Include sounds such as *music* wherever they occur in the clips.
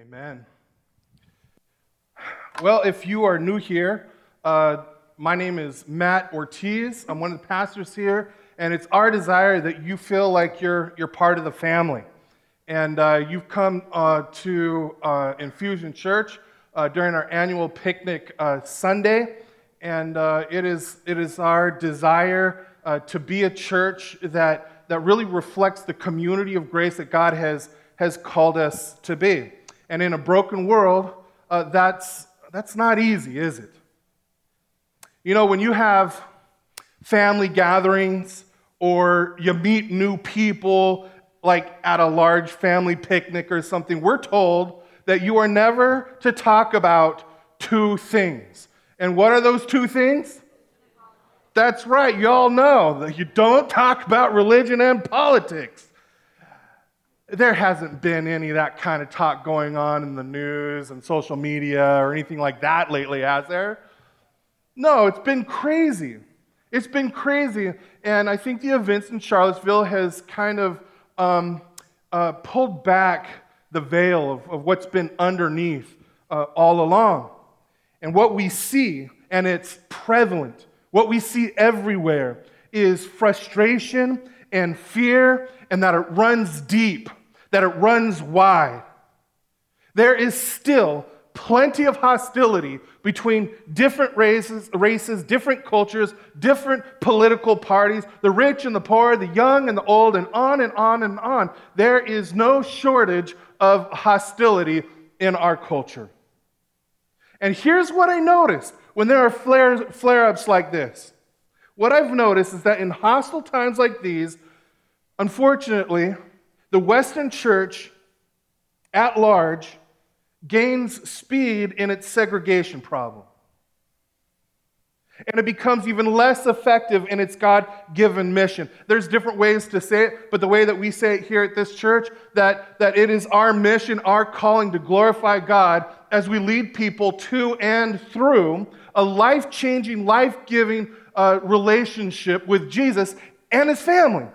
Amen. Well, if you are new here, uh, my name is Matt Ortiz. I'm one of the pastors here, and it's our desire that you feel like you're, you're part of the family. And uh, you've come uh, to uh, Infusion Church uh, during our annual picnic uh, Sunday, and it, is, it is our desire to be a church that, that really reflects the community of grace that God has, has called us to be. And in a broken world, uh, that's, that's not easy, is it? You know, when you have family gatherings or you meet new people, like at a large family picnic or something, we're told that you are never to talk about two things. And what are those two things? That's right, you all know that you don't talk about religion and politics there hasn't been any of that kind of talk going on in the news and social media or anything like that lately, has there? No, it's been crazy. It's been crazy. And I think the events in Charlottesville has kind of um, uh, pulled back the veil of, of what's been underneath uh, all along. And what we see, and it's prevalent, what we see everywhere is frustration and fear, and that it runs deep that it runs wide. There is still plenty of hostility between different races, races, different cultures, different political parties, the rich and the poor, the young and the old, and on and on and on. There is no shortage of hostility in our culture. And here's what I noticed when there are flare ups like this. What I've noticed is that in hostile times like these, unfortunately, the Western church at large gains speed in its segregation problem. And it becomes even less effective in its God given mission. There's different ways to say it, but the way that we say it here at this church, that, that it is our mission, our calling to glorify God as we lead people to and through a life changing, life giving uh, relationship with Jesus and his family.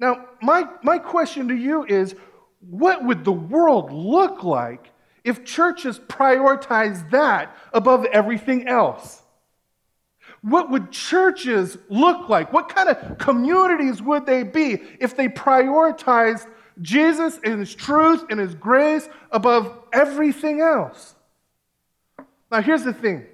Now, my, my question to you is what would the world look like if churches prioritized that above everything else? What would churches look like? What kind of communities would they be if they prioritized Jesus and His truth and His grace above everything else? Now, here's the thing.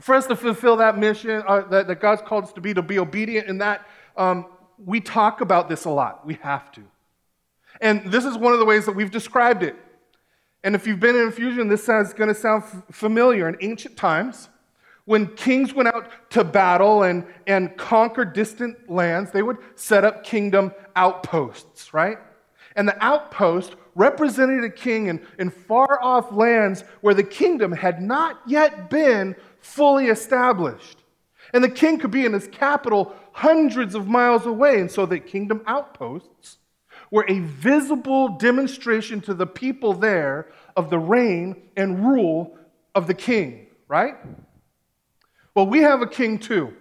For us to fulfill that mission uh, that, that, God's called us to be, to be obedient in that, um, we talk about this a lot. We have to. And this is one of the ways that we've described it. And if you've been in infusion, this is going to sound familiar. In ancient times, when kings went out to battle and, and conquer distant lands, they would set up kingdom outposts, right? And the outpost represented a king in, in far off lands where the kingdom had not yet been fully established. And the king could be in his capital hundreds of miles away. And so the kingdom outposts were a visible demonstration to the people there of the reign and rule of the king, right? Well, we have a king too.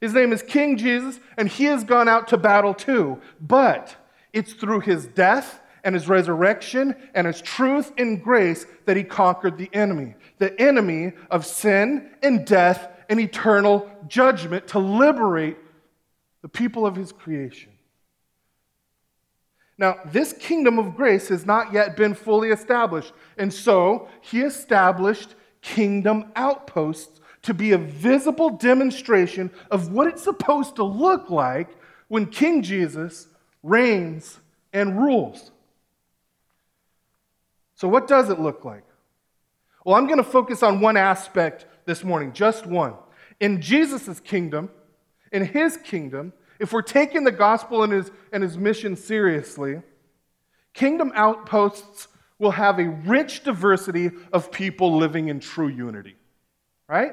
His name is King Jesus, and he has gone out to battle too. But it's through his death and his resurrection and his truth and grace that he conquered the enemy the enemy of sin and death and eternal judgment to liberate the people of his creation. Now, this kingdom of grace has not yet been fully established, and so he established kingdom outposts to be a visible demonstration of what it's supposed to look like when King Jesus reigns and rules. So, what does it look like? Well, I'm going to focus on one aspect this morning, just one. In Jesus' kingdom, in his kingdom, if we're taking the gospel and his, and his mission seriously, kingdom outposts will have a rich diversity of people living in true unity. Right?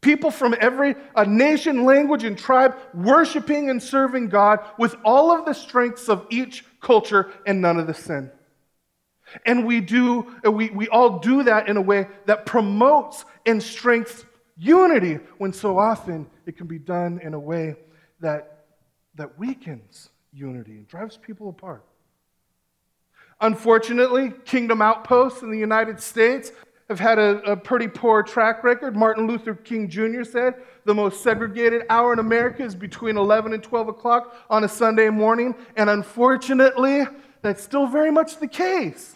People from every nation, language, and tribe worshiping and serving God with all of the strengths of each culture and none of the sin. And we do, uh, we, we all do that in a way that promotes and strengthens unity when so often it can be done in a way that, that weakens unity and drives people apart. Unfortunately, Kingdom Outposts in the United States have had a, a, pretty poor track record. Martin Luther King Jr. said the most segregated hour in America is between 11 and 12 o'clock on a Sunday morning. And unfortunately, that's still very much the case.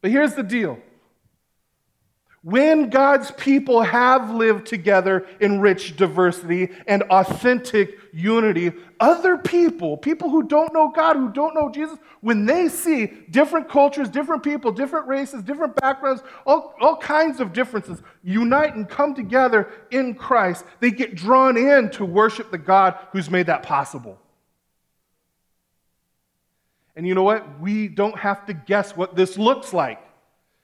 But here's the deal when God's people have lived together in rich diversity and authentic unity, other people, people who don't know God, who don't know Jesus, when they see different cultures, different people, different races, different backgrounds, all, all kinds of differences unite and come together in Christ, they get drawn in to worship the God who's made that possible. And you know what? We don't have to guess what this looks like.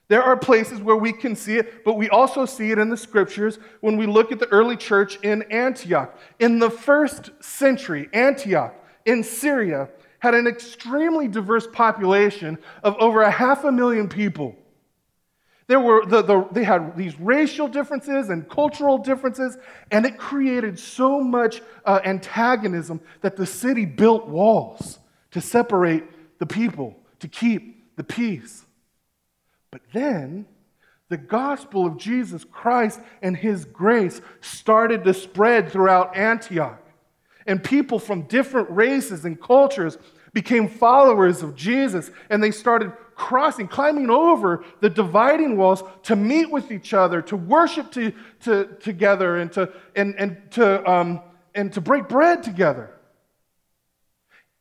There are places where we can see it, but we also see it in the scriptures when we look at the early church in Antioch. In the first century, Antioch in Syria had an extremely diverse population of over a half a million people. There were the, the, they had these racial differences and cultural differences, and it created so much uh, antagonism that the city built walls to separate the people, to keep the peace. But then the gospel of Jesus Christ and his grace started to spread throughout Antioch. And people from different races and cultures became followers of Jesus and they started crossing, climbing over the dividing walls to meet with each other, to worship to, to, together, and to, and, and, to, um, and to break bread together.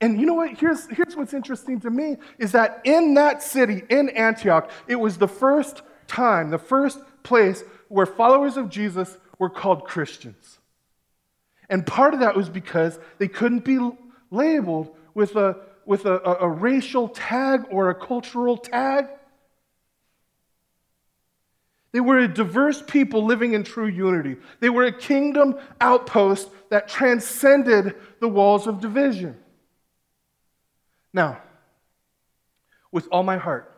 And you know what? Here's, here's what's interesting to me is that in that city, in Antioch, it was the first time, the first place where followers of Jesus were called Christians. And part of that was because they couldn't be labeled with a, with a, a, a racial tag or a cultural tag. They were a diverse people living in true unity. They were a kingdom outpost that transcended the walls of division. Now, with all my heart,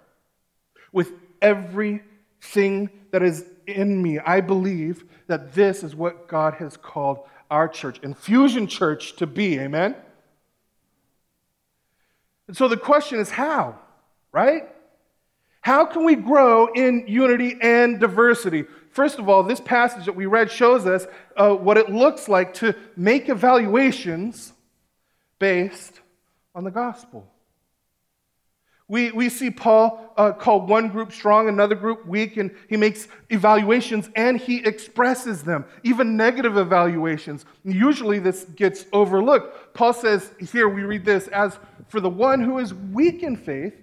with everything that is in me, I believe that this is what God has called our church, Infusion Church, to be. Amen? And so the question is how, right? How can we grow in unity and diversity? First of all, this passage that we read shows us uh, what it looks like to make evaluations based on the gospel. We, we see Paul uh, call one group strong, another group weak, and he makes evaluations and he expresses them, even negative evaluations. Usually this gets overlooked. Paul says here, we read this as for the one who is weak in faith,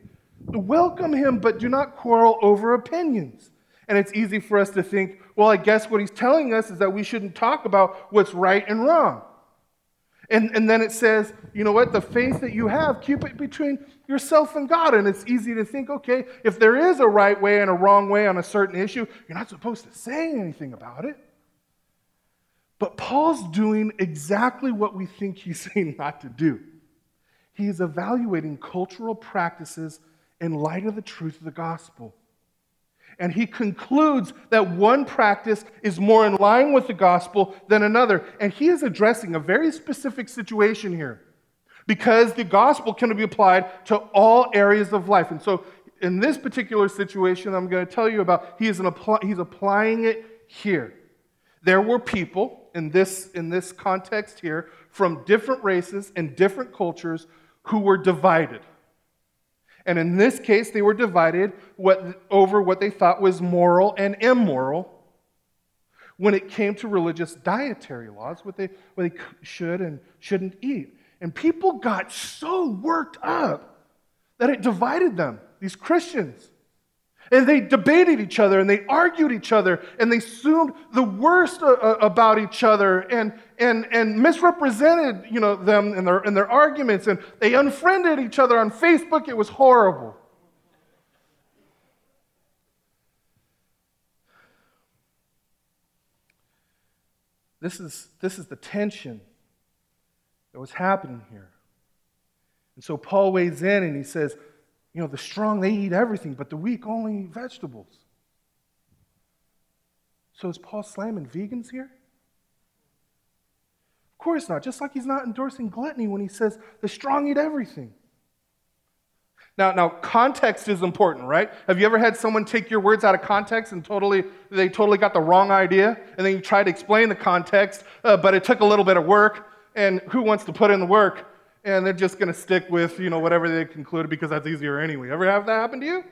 welcome him, but do not quarrel over opinions. And it's easy for us to think, well, I guess what he's telling us is that we shouldn't talk about what's right and wrong. And, and then it says, you know what, the faith that you have, keep it between yourself and God. And it's easy to think, okay, if there is a right way and a wrong way on a certain issue, you're not supposed to say anything about it. But Paul's doing exactly what we think he's *laughs* saying not to do. He is evaluating cultural practices in light of the truth of the gospel. And he concludes that one practice is more in line with the gospel than another. And he is addressing a very specific situation here because the gospel can be applied to all areas of life. And so, in this particular situation, I'm going to tell you about, he is apply, he's applying it here. There were people in this, in this context here from different races and different cultures who were divided. And in this case, they were divided what, over what they thought was moral and immoral when it came to religious dietary laws, what they, what they should and shouldn't eat. And people got so worked up that it divided them, these Christians. And they debated each other and they argued each other and they assumed the worst uh, uh, about each other and, and, and misrepresented you know, them in their, in their arguments and they unfriended each other on Facebook. It was horrible. This is, this is the tension that was happening here. And so Paul weighs in and he says, you know, the strong, they eat everything, but the weak only vegetables. So is Paul slamming vegans here? Of course not. Just like he's not endorsing gluttony when he says the strong eat everything. Now, now, context is important, right? Have you ever had someone take your words out of context and totally, they totally got the wrong idea, and then you try to explain the context, uh, but it took a little bit of work, and who wants to put in the work? And they're just going to stick with, you know, whatever they concluded because that's easier anyway. Ever have that happen to you?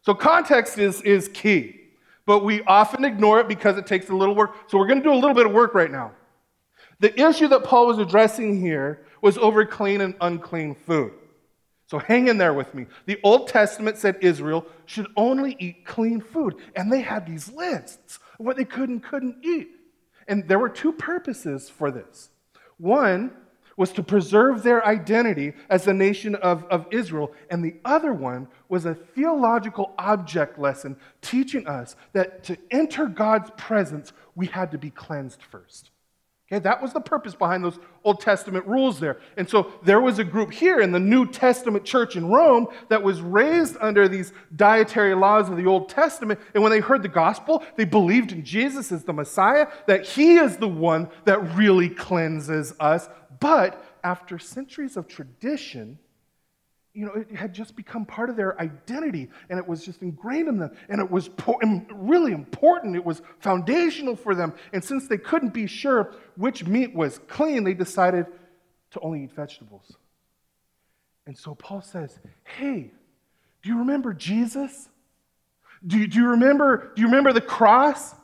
So context is, is key, but we often ignore it because it takes a little work. So we're going to do a little bit of work right now. The issue that Paul was addressing here was over clean and unclean food. So hang in there with me. The Old Testament said Israel should only eat clean food, and they had these lists of what they could and couldn't eat. And there were two purposes for this. One was to preserve their identity as the nation of, of Israel, and the other one was a theological object lesson teaching us that to enter God's presence, we had to be cleansed first. Okay, that was the purpose behind those Old Testament rules there. And so there was a group here in the New Testament church in Rome that was raised under these dietary laws of the Old Testament. And when they heard the gospel, they believed in Jesus as the Messiah, that he is the one that really cleanses us. But after centuries of tradition, you know, it had just become part of their identity and it was just ingrained in them. And it was really important. It was foundational for them. And since they couldn't be sure which meat was clean, they decided to only eat vegetables. And so Paul says, Hey, do you remember Jesus? Do you, do you, remember, do you remember the cross?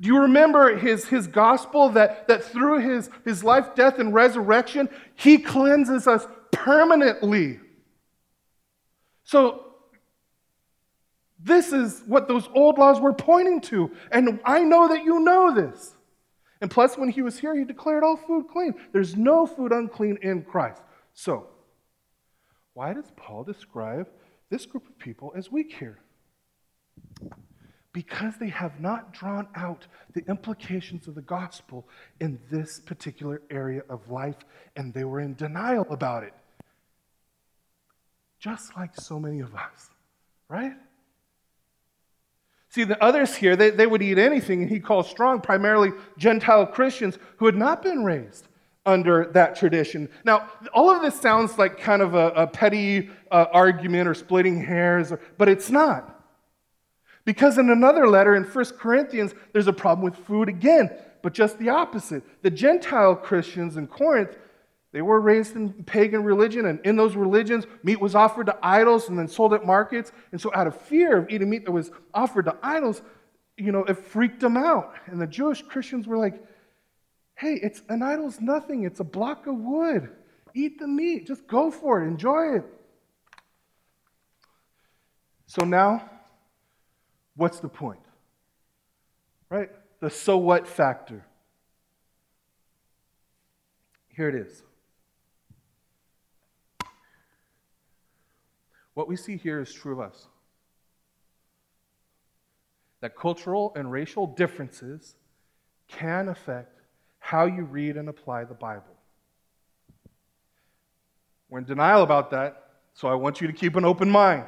Do you remember his, his gospel that, that through his, his life, death, and resurrection, he cleanses us permanently? So, this is what those old laws were pointing to. And I know that you know this. And plus, when he was here, he declared all food clean. There's no food unclean in Christ. So, why does Paul describe this group of people as weak here? Because they have not drawn out the implications of the gospel in this particular area of life, and they were in denial about it just like so many of us, right? See, the others here, they, they would eat anything, and he calls strong primarily Gentile Christians who had not been raised under that tradition. Now, all of this sounds like kind of a, a petty uh, argument or splitting hairs, or, but it's not. Because in another letter in 1 Corinthians, there's a problem with food again, but just the opposite. The Gentile Christians in Corinth, they were raised in pagan religion, and in those religions, meat was offered to idols and then sold at markets. And so, out of fear of eating meat that was offered to idols, you know, it freaked them out. And the Jewish Christians were like, hey, it's an idol's nothing, it's a block of wood. Eat the meat, just go for it, enjoy it. So now, what's the point? Right? The so what factor. Here it is. What we see here is true of us that cultural and racial differences can affect how you read and apply the Bible. We're in denial about that, so I want you to keep an open mind.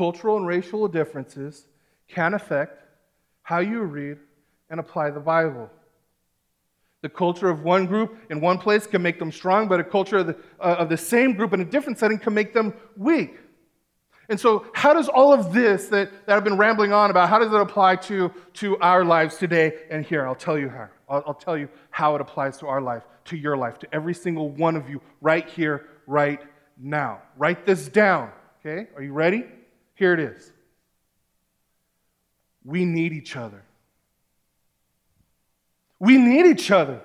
Cultural and racial differences can affect how you read and apply the Bible. The culture of one group in one place can make them strong, but a culture of the, uh, of the same group in a different setting can make them weak. And so, how does all of this that, that I've been rambling on about, how does it apply to, to our lives today and here? I'll tell you how. I'll, I'll tell you how it applies to our life, to your life, to every single one of you right here, right now. Write this down, okay? Are you ready? Here it is. We need each other. We need each other.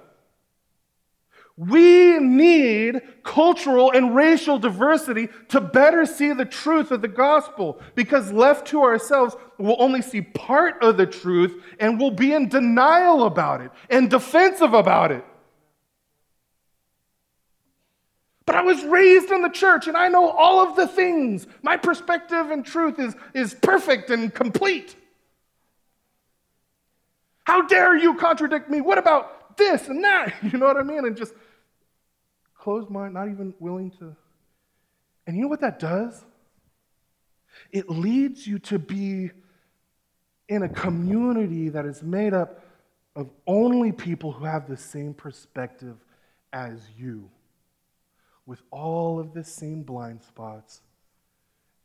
We need cultural and racial diversity to better see the truth of the gospel because left to ourselves, we'll only see part of the truth and we'll be in denial about it and defensive about it. But I was raised in the church and I know all of the things. My perspective and truth is, is perfect and complete. How dare you contradict me? What about this and that? *laughs* You know what I mean? And just closed mind, not even willing to. And you know what that does? It leads you to be in a community that is made up of only people who have the same perspective as you, with all of the same blind spots,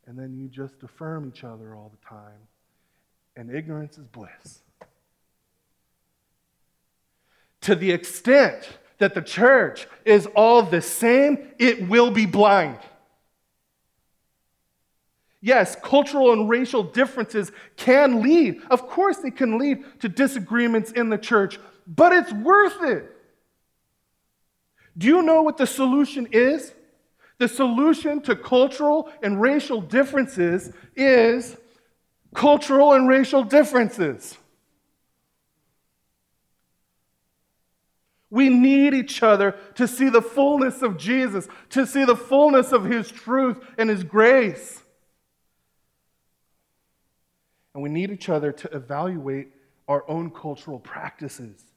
and then you just affirm each other all the time, and ignorance is bliss. To the extent that the church is all the same, it will be blind. Yes, cultural and racial differences can lead, of course, they can lead to disagreements in the church, but it's worth it. Do you know what the solution is? The solution to cultural and racial differences is cultural and racial differences. We need each other to see the fullness of Jesus, to see the fullness of His truth and His grace. And we need each other to evaluate our own cultural practices.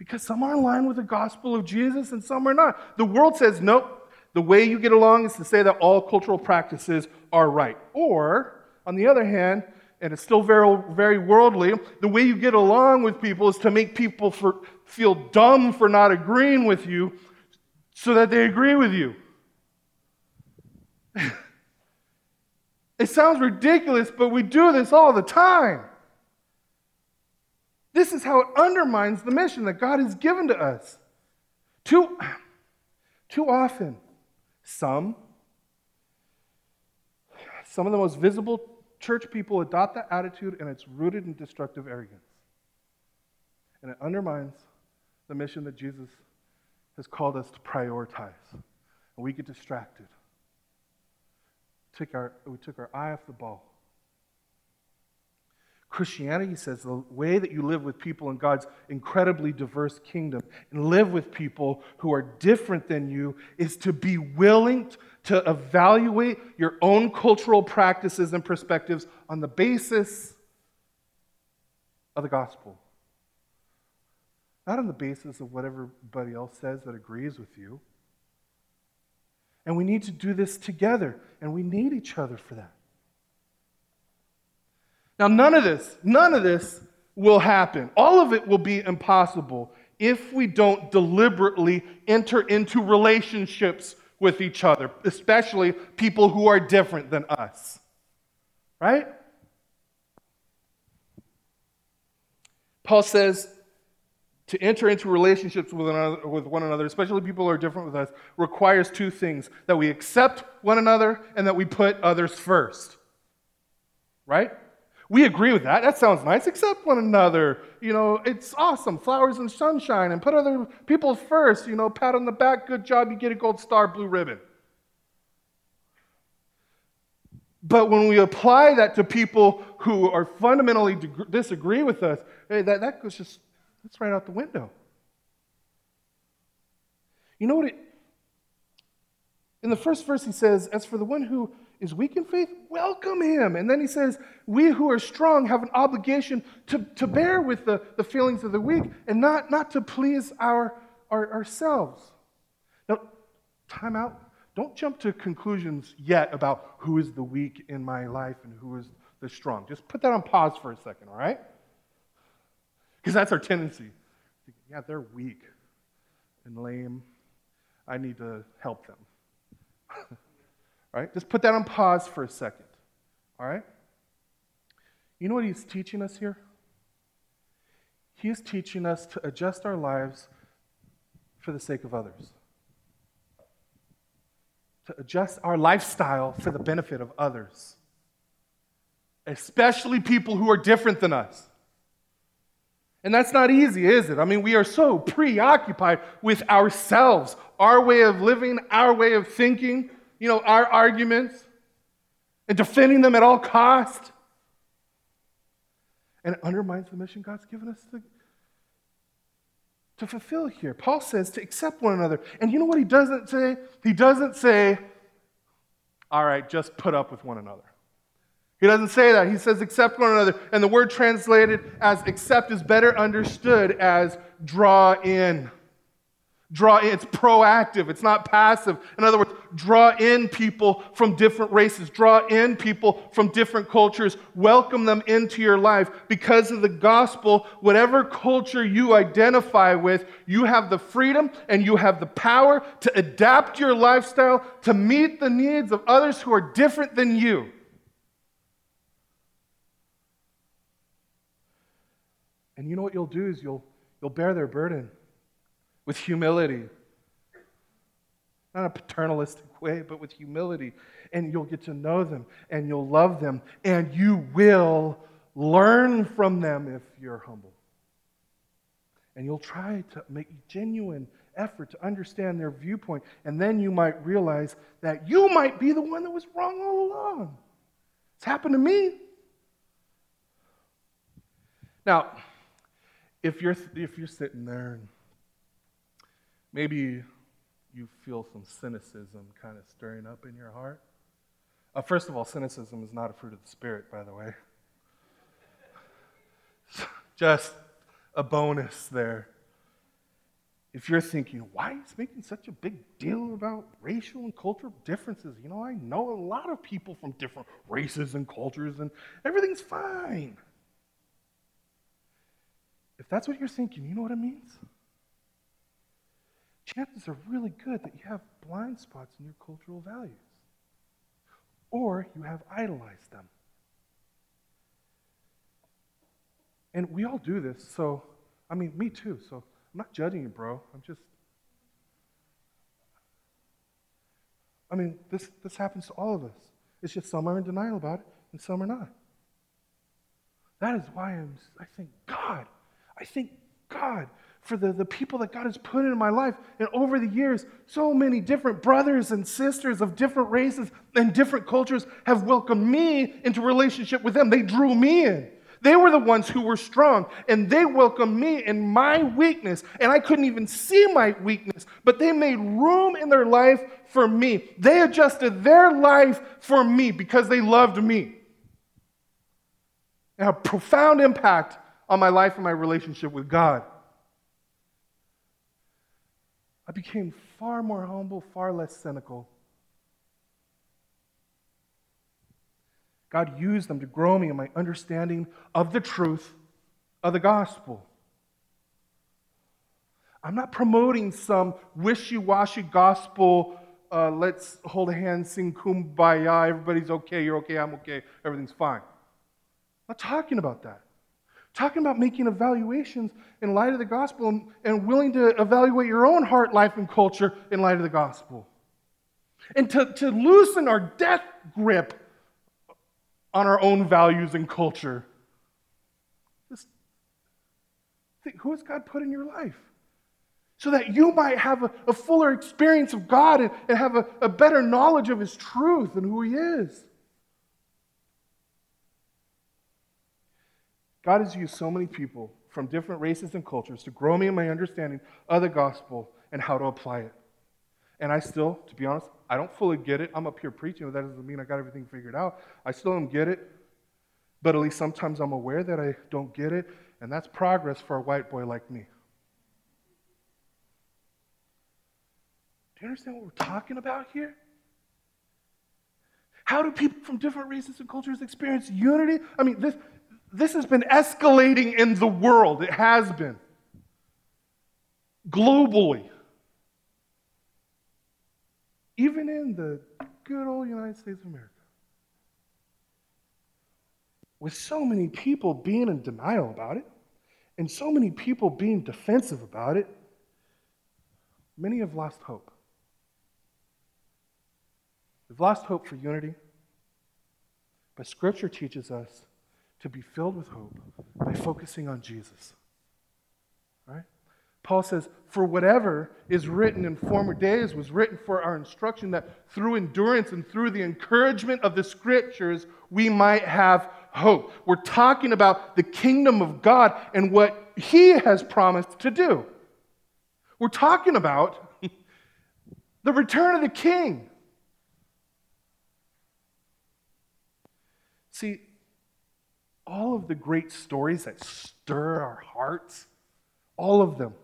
Because some are in line with the gospel of Jesus and some are not. The world says, nope, the way you get along is to say that all cultural practices are right. Or, on the other hand, and it's still very, very worldly, the way you get along with people is to make people for, feel dumb for not agreeing with you so that they agree with you. *laughs* it sounds ridiculous, but we do this all the time. This is how it undermines the mission that God has given to us. Too, too often, some, some of the most visible church people adopt that attitude, and it's rooted in destructive arrogance. And it undermines the mission that Jesus has called us to prioritize. And we get distracted. Took our, we took our eye off the ball. Christianity says the way that you live with people in God's incredibly diverse kingdom and live with people who are different than you is to be willing to evaluate your own cultural practices and perspectives on the basis of the gospel. Not on the basis of what everybody else says that agrees with you. And we need to do this together, and we need each other for that. Now, none of this, none of this will happen. All of it will be impossible if we don't deliberately enter into relationships with each other, especially people who are different than us. Right? Paul says to enter into relationships with, another, with one another, especially people who are different with us, requires two things that we accept one another and that we put others first. Right? We agree with that. That sounds nice. Accept one another. You know, it's awesome. Flowers and sunshine and put other people first. You know, pat on the back. Good job. You get a gold star, blue ribbon. But when we apply that to people who are fundamentally disagree with us, hey, that, that goes just that's right out the window. You know what it in the first verse he says, as for the one who is weak in faith, welcome him. And then he says, we who are strong have an obligation to, to bear with the, the feelings of the weak and not, not to please our, our ourselves. Now, time out. Don't jump to conclusions yet about who is the weak in my life and who is the strong. Just put that on pause for a second, all right? Because that's our tendency. Yeah, they're weak and lame. I need to help them. *laughs* right? Just put that on pause for a second. All right? You know what he's teaching us here? He's teaching us to adjust our lives for the sake of others. To adjust our lifestyle for the benefit of others, especially people who are different than us. And that's not easy, is it? I mean, we are so preoccupied with ourselves, our way of living, our way of thinking, you know, our arguments, and defending them at all cost. And it undermines the mission God's given us to, to fulfill here. Paul says to accept one another. And you know what he doesn't say? He doesn't say, all right, just put up with one another. He doesn't say that. He says, accept one another. And the word translated as accept is better understood as draw in. Draw in, it's proactive, it's not passive. In other words, draw in people from different races, draw in people from different cultures, welcome them into your life. Because of the gospel, whatever culture you identify with, you have the freedom and you have the power to adapt your lifestyle to meet the needs of others who are different than you. And you know what you'll do is you'll, you'll bear their burden with humility. Not a paternalistic way, but with humility. And you'll get to know them and you'll love them and you will learn from them if you're humble. And you'll try to make a genuine effort to understand their viewpoint. And then you might realize that you might be the one that was wrong all along. It's happened to me. Now, if you're, if you're sitting there and maybe you feel some cynicism kind of stirring up in your heart. Uh, first of all, cynicism is not a fruit of the Spirit, by the way. *laughs* Just a bonus there. If you're thinking, why is making such a big deal about racial and cultural differences? You know, I know a lot of people from different races and cultures, and everything's fine. If that's what you're thinking, you know what it means? Chances are really good that you have blind spots in your cultural values, or you have idolized them. And we all do this, so, I mean, me too, so I'm not judging you, bro. I'm just. I mean, this, this happens to all of us. It's just some are in denial about it and some are not. That is why I'm, I thank God I thank God for the, the people that God has put in my life. And over the years, so many different brothers and sisters of different races and different cultures have welcomed me into relationship with them. They drew me in. They were the ones who were strong, and they welcomed me in my weakness. And I couldn't even see my weakness, but they made room in their life for me. They adjusted their life for me because they loved me. And a profound impact on my life and my relationship with God. I became far more humble, far less cynical. God used them to grow me in my understanding of the truth of the gospel. I'm not promoting some wishy washy gospel. Uh, let's hold a hand, sing kumbaya. Everybody's okay. You're okay. I'm okay. Everything's fine. I'm not talking about that. Talking about making evaluations in light of the gospel and, and willing to evaluate your own heart, life, and culture in light of the gospel. And to, to loosen our death grip on our own values and culture. Just think, who has God put in your life? So that you might have a, a fuller experience of God and, and have a, a better knowledge of His truth and who He is. God has used so many people from different races and cultures to grow me in my understanding of the gospel and how to apply it. And I still, to be honest, I don't fully get it. I'm up here preaching, but that doesn't mean I got everything figured out. I still don't get it, but at least sometimes I'm aware that I don't get it, and that's progress for a white boy like me. Do you understand what we're talking about here? How do people from different races and cultures experience unity? I mean, this, this has been escalating in the world. It has been. Globally. Even in the good old United States of America. With so many people being in denial about it, and so many people being defensive about it, many have lost hope. They've lost hope for unity. But Scripture teaches us to be filled with hope by focusing on Jesus. Right? Paul says, For whatever is written in former days was written for our instruction, that through endurance and through the encouragement of the scriptures, we might have hope. We're talking about the kingdom of God and what he has promised to do. We're talking about *laughs* the return of the king. See, all of the great stories that stir our hearts, all of them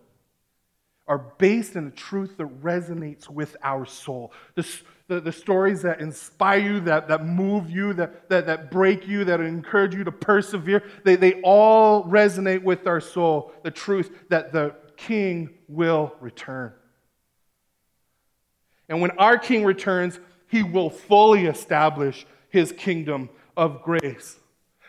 are based in a truth that resonates with our soul. The, the, the, stories that inspire you, that, that move you, that, that, that break you, that encourage you to persevere, they, they all resonate with our soul. The truth that the king will return. And when our king returns, he will fully establish his kingdom of grace.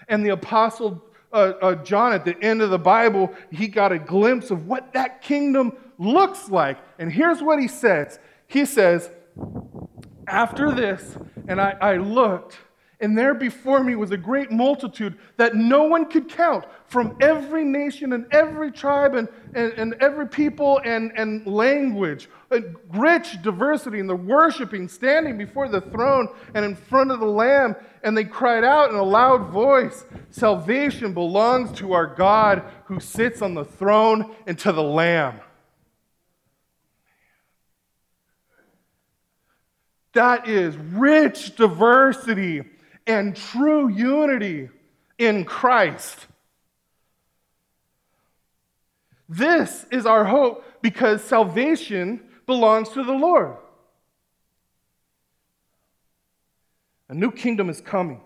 And the apostle uh, uh, John at the end of the Bible, he got a glimpse of what that kingdom looks like. And here's what he says He says, After this, and I, I looked, and there before me was a great multitude that no one could count from every nation and every tribe and, and, and every people and, and language. A rich diversity in the worshiping, standing before the throne and in front of the Lamb. And they cried out in a loud voice Salvation belongs to our God who sits on the throne and to the Lamb. That is rich diversity and true unity in Christ. This is our hope because salvation belongs to the Lord. A new kingdom is coming.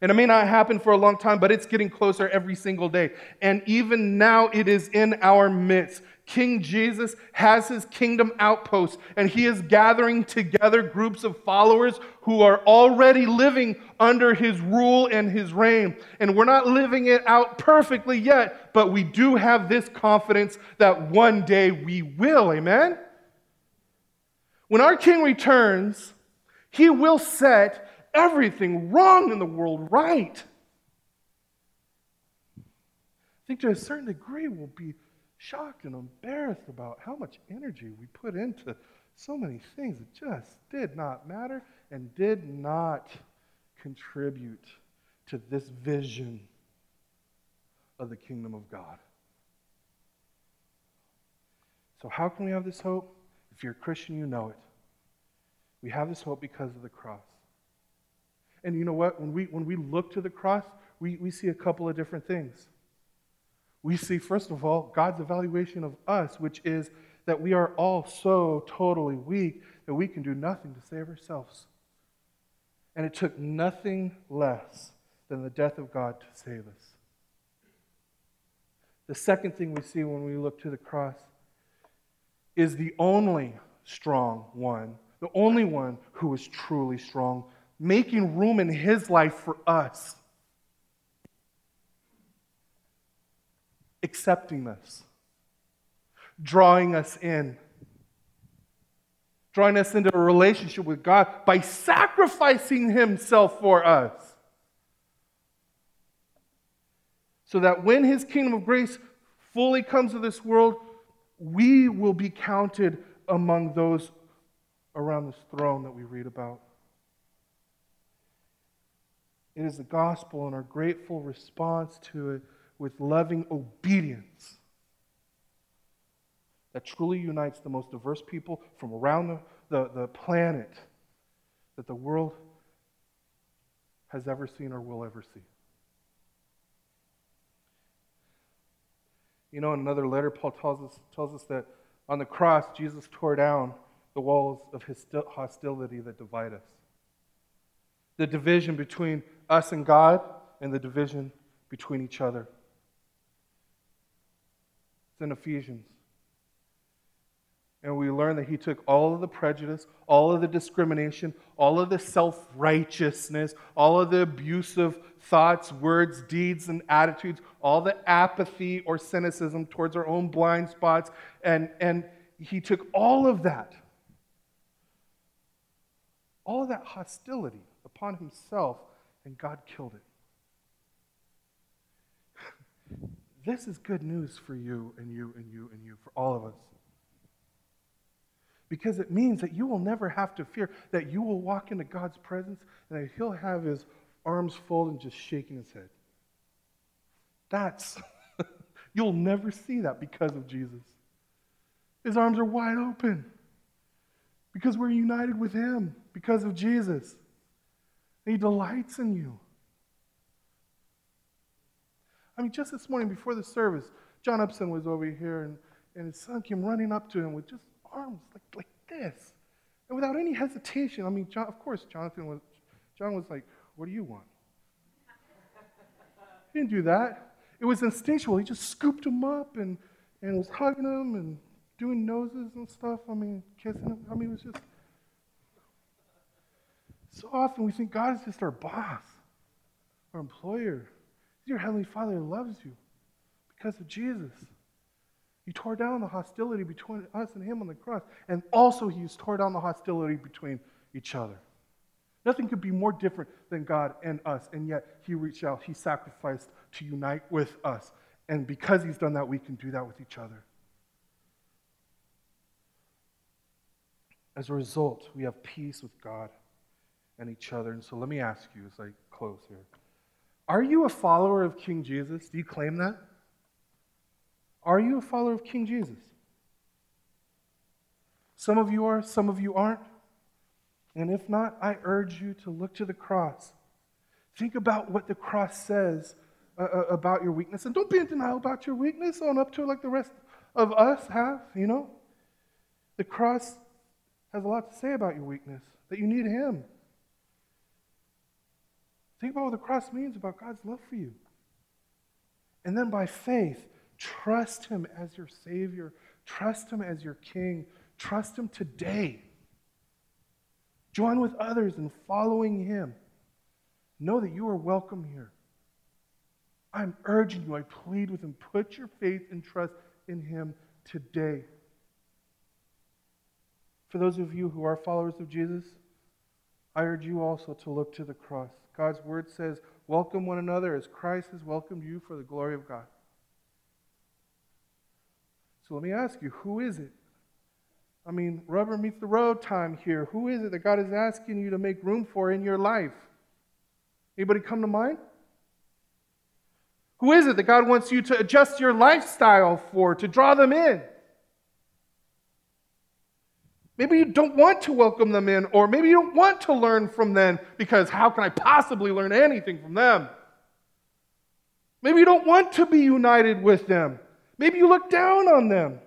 And it may not happen for a long time, but it's getting closer every single day. And even now, it is in our midst. King Jesus has his kingdom outposts, and he is gathering together groups of followers who are already living under his rule and his reign. And we're not living it out perfectly yet, but we do have this confidence that one day we will. Amen? When our king returns, he will set everything wrong in the world right. I think to a certain degree we'll be shocked and embarrassed about how much energy we put into so many things that just did not matter and did not contribute to this vision of the kingdom of God. So, how can we have this hope? If you're a Christian, you know it. We have this hope because of the cross. And you know what? When we, when we look to the cross, we, we see a couple of different things we see, first of all, God's evaluation of us, which is that we are all so totally weak that we can do nothing to save ourselves. And it took nothing less than the death of God to save us. The second thing we see when we look to the cross is the only strong one, the only one who is truly strong, making room in his life for us. Accepting us, drawing us in, drawing us into a relationship with God by sacrificing Himself for us. So that when His kingdom of grace fully comes to this world, we will be counted among those around this throne that we read about. It is the gospel and our grateful response to it with loving obedience that truly unites the most diverse people from around the, the, the planet that the world has ever seen or will ever see. You know, in another letter, Paul tells us, tells us that on the cross, Jesus tore down the walls of hostility that divide us. The division between us and God, and the division between each other. It's in Ephesians. And we learn that he took all of the prejudice, all of the discrimination, all of the self righteousness, all of the abusive thoughts, words, deeds, and attitudes, all the apathy or cynicism towards our own blind spots, and, and he took all of that, all of that hostility upon himself, and God killed it. *laughs* This is good news for you and you and you and you, for all of us. Because it means that you will never have to fear that you will walk into God's presence and that He'll have His arms folded and just shaking His head. That's, *laughs* you'll never see that because of Jesus. His arms are wide open because we're united with Him because of Jesus. He delights in you. I mean, just this morning before the service, John Upson was over here, and, and his son came running up to him with just arms like, like this. And without any hesitation, I mean, John, of course, Jonathan was, John was like, What do you want? he didn't do that. It was instinctual. He just scooped him up and, and was hugging him and doing noses and stuff. I mean, kissing him. I mean, it was just. So often we think God is just our boss, our employer. Your Heavenly Father loves you because of Jesus. He tore down the hostility between us and Him on the cross. And also, He's tore down the hostility between each other. Nothing could be more different than God and us. And yet, He reached out, He sacrificed to unite with us. And because He's done that, we can do that with each other. As a result, we have peace with God and each other. And so let me ask you as I close here Are you a follower of King Jesus? Do you claim that? Are you a follower of King Jesus? Some of you are, some of you aren't. And if not, I urge you to look to the cross. Think about what the cross says uh, uh, about your weakness. And don't be in denial about your weakness. Own up to it like the rest of us have, you know? The cross has a lot to say about your weakness, that you need Him. Think about what the cross means about God's love for you. And then by faith, trust Him as your Savior, trust Him as your King, trust Him today. Join with others in following Him. Know that you are welcome here. I'm urging you, I plead with Him, put your faith and trust in Him today. For those of you who are followers of Jesus, I urge you also to look to the cross. God's word says, Welcome one another as Christ has welcomed you for the glory of God. So let me ask you, who is it I mean, rubber meets the road time here. Who is it that God is asking you to make room for in your life? Anybody come to mind? Who is it that God wants you to adjust your lifestyle for, to draw them in? Maybe you don't want to welcome them in, or maybe you don't want to learn from them because how can I possibly learn anything from them? Maybe you don't want to be united with them. Maybe you look down on them.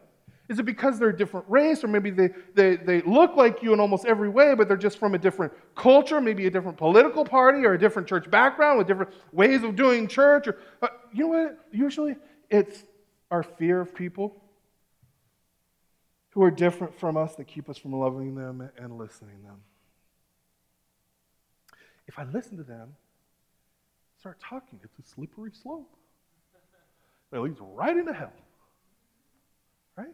Is it because they're a different race, or maybe they, they, they look like you in almost every way, but they're just from a different culture, maybe a different political party, or a different church background with different ways of doing church? Or, uh, you know what? Usually it's our fear of people who are different from us that keep us from loving them and listening to them. If I listen to them, start talking, it's a slippery slope. It leads right into hell. Right?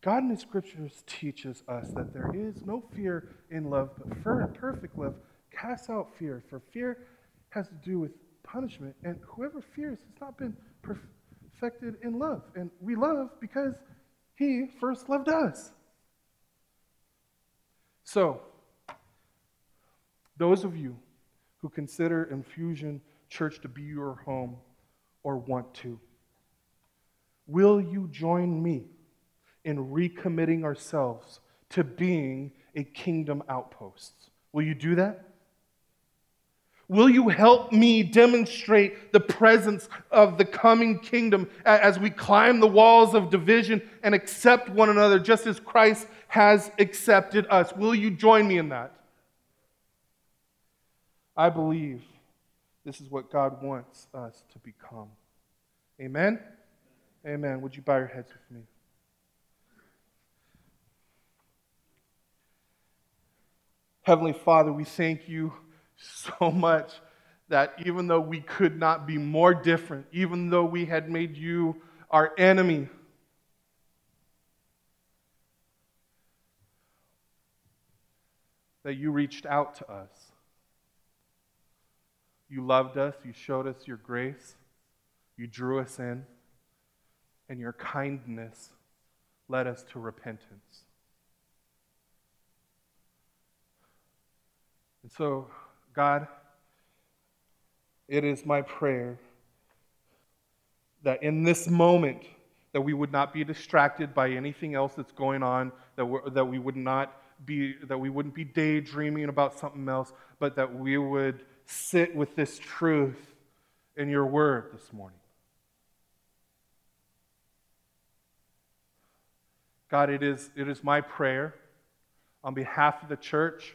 God in the scriptures teaches us that there is no fear in love, but perfect love casts out fear. For fear has to do with punishment, and whoever fears has not been perfected in love. And we love because He first loved us. So, those of you who consider Infusion Church to be your home or want to, will you join me? in recommitting ourselves to being a kingdom outpost. Will you do that? Will you help me demonstrate the presence of the coming kingdom as we climb the walls of division and accept one another just as Christ has accepted us? Will you join me in that? I believe this is what God wants us to become. Amen? Amen. Would you bow your heads with me? Heavenly Father, we thank you so much that even though we could not be more different, even though we had made you our enemy, that you reached out to us. You loved us, you showed us your grace, you drew us in, and your kindness led us to repentance. And so, God, it is my prayer that in this moment, that we would not be distracted by anything else that's going on, that, we that we would not be, that we wouldn't be daydreaming about something else, but that we would sit with this truth in your word this morning. God, it is, it is my prayer on behalf of the church.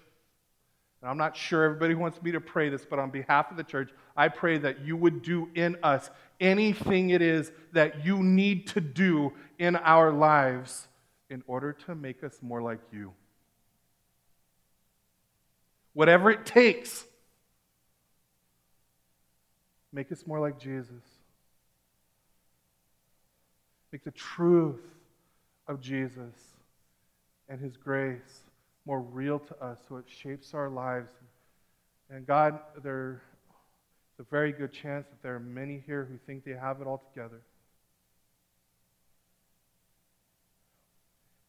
And I'm not sure everybody wants me to pray this, but on behalf of the church, I pray that you would do in us anything it is that you need to do in our lives in order to make us more like you. Whatever it takes, make us more like Jesus. Make the truth of Jesus and his grace more real to us so it shapes our lives. And God, there's a very good chance that there are many here who think they have it all together.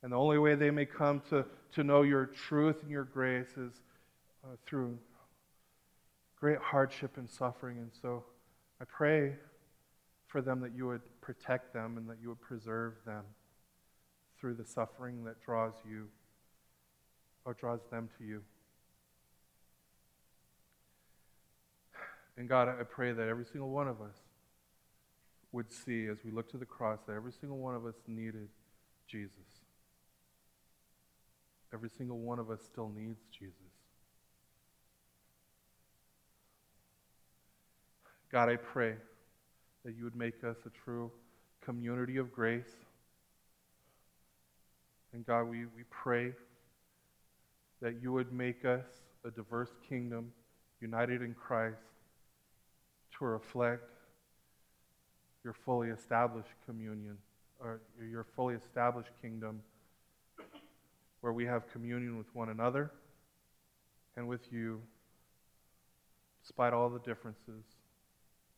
And the only way they may come to, to know your truth and your grace is uh, through great hardship and suffering. And so I pray for them that you would protect them and that you would preserve them through the suffering that draws you or draws them to you. And God, I pray that every single one of us would see as we look to the cross that every single one of us needed Jesus. Every single one of us still needs Jesus. God, I pray that you would make us a true community of grace. And God, we, we pray that you would make us a diverse kingdom united in Christ to reflect your fully established communion, or your fully established kingdom, where we have communion with one another and with you, despite all the differences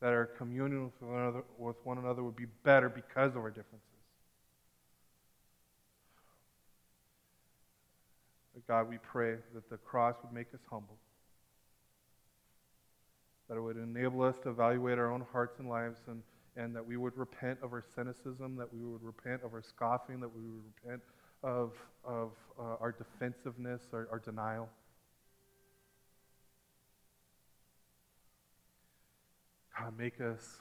that our communion with one another, with one another would be better because of our differences. But God, we pray that the cross would make us humble, that it would enable us to evaluate our own hearts and lives, and, and that we would repent of our cynicism, that we would repent of our scoffing, that we would repent of, of uh, our defensiveness, our, our denial. God, make us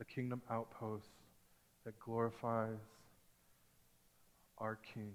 a kingdom outpost that glorifies our King.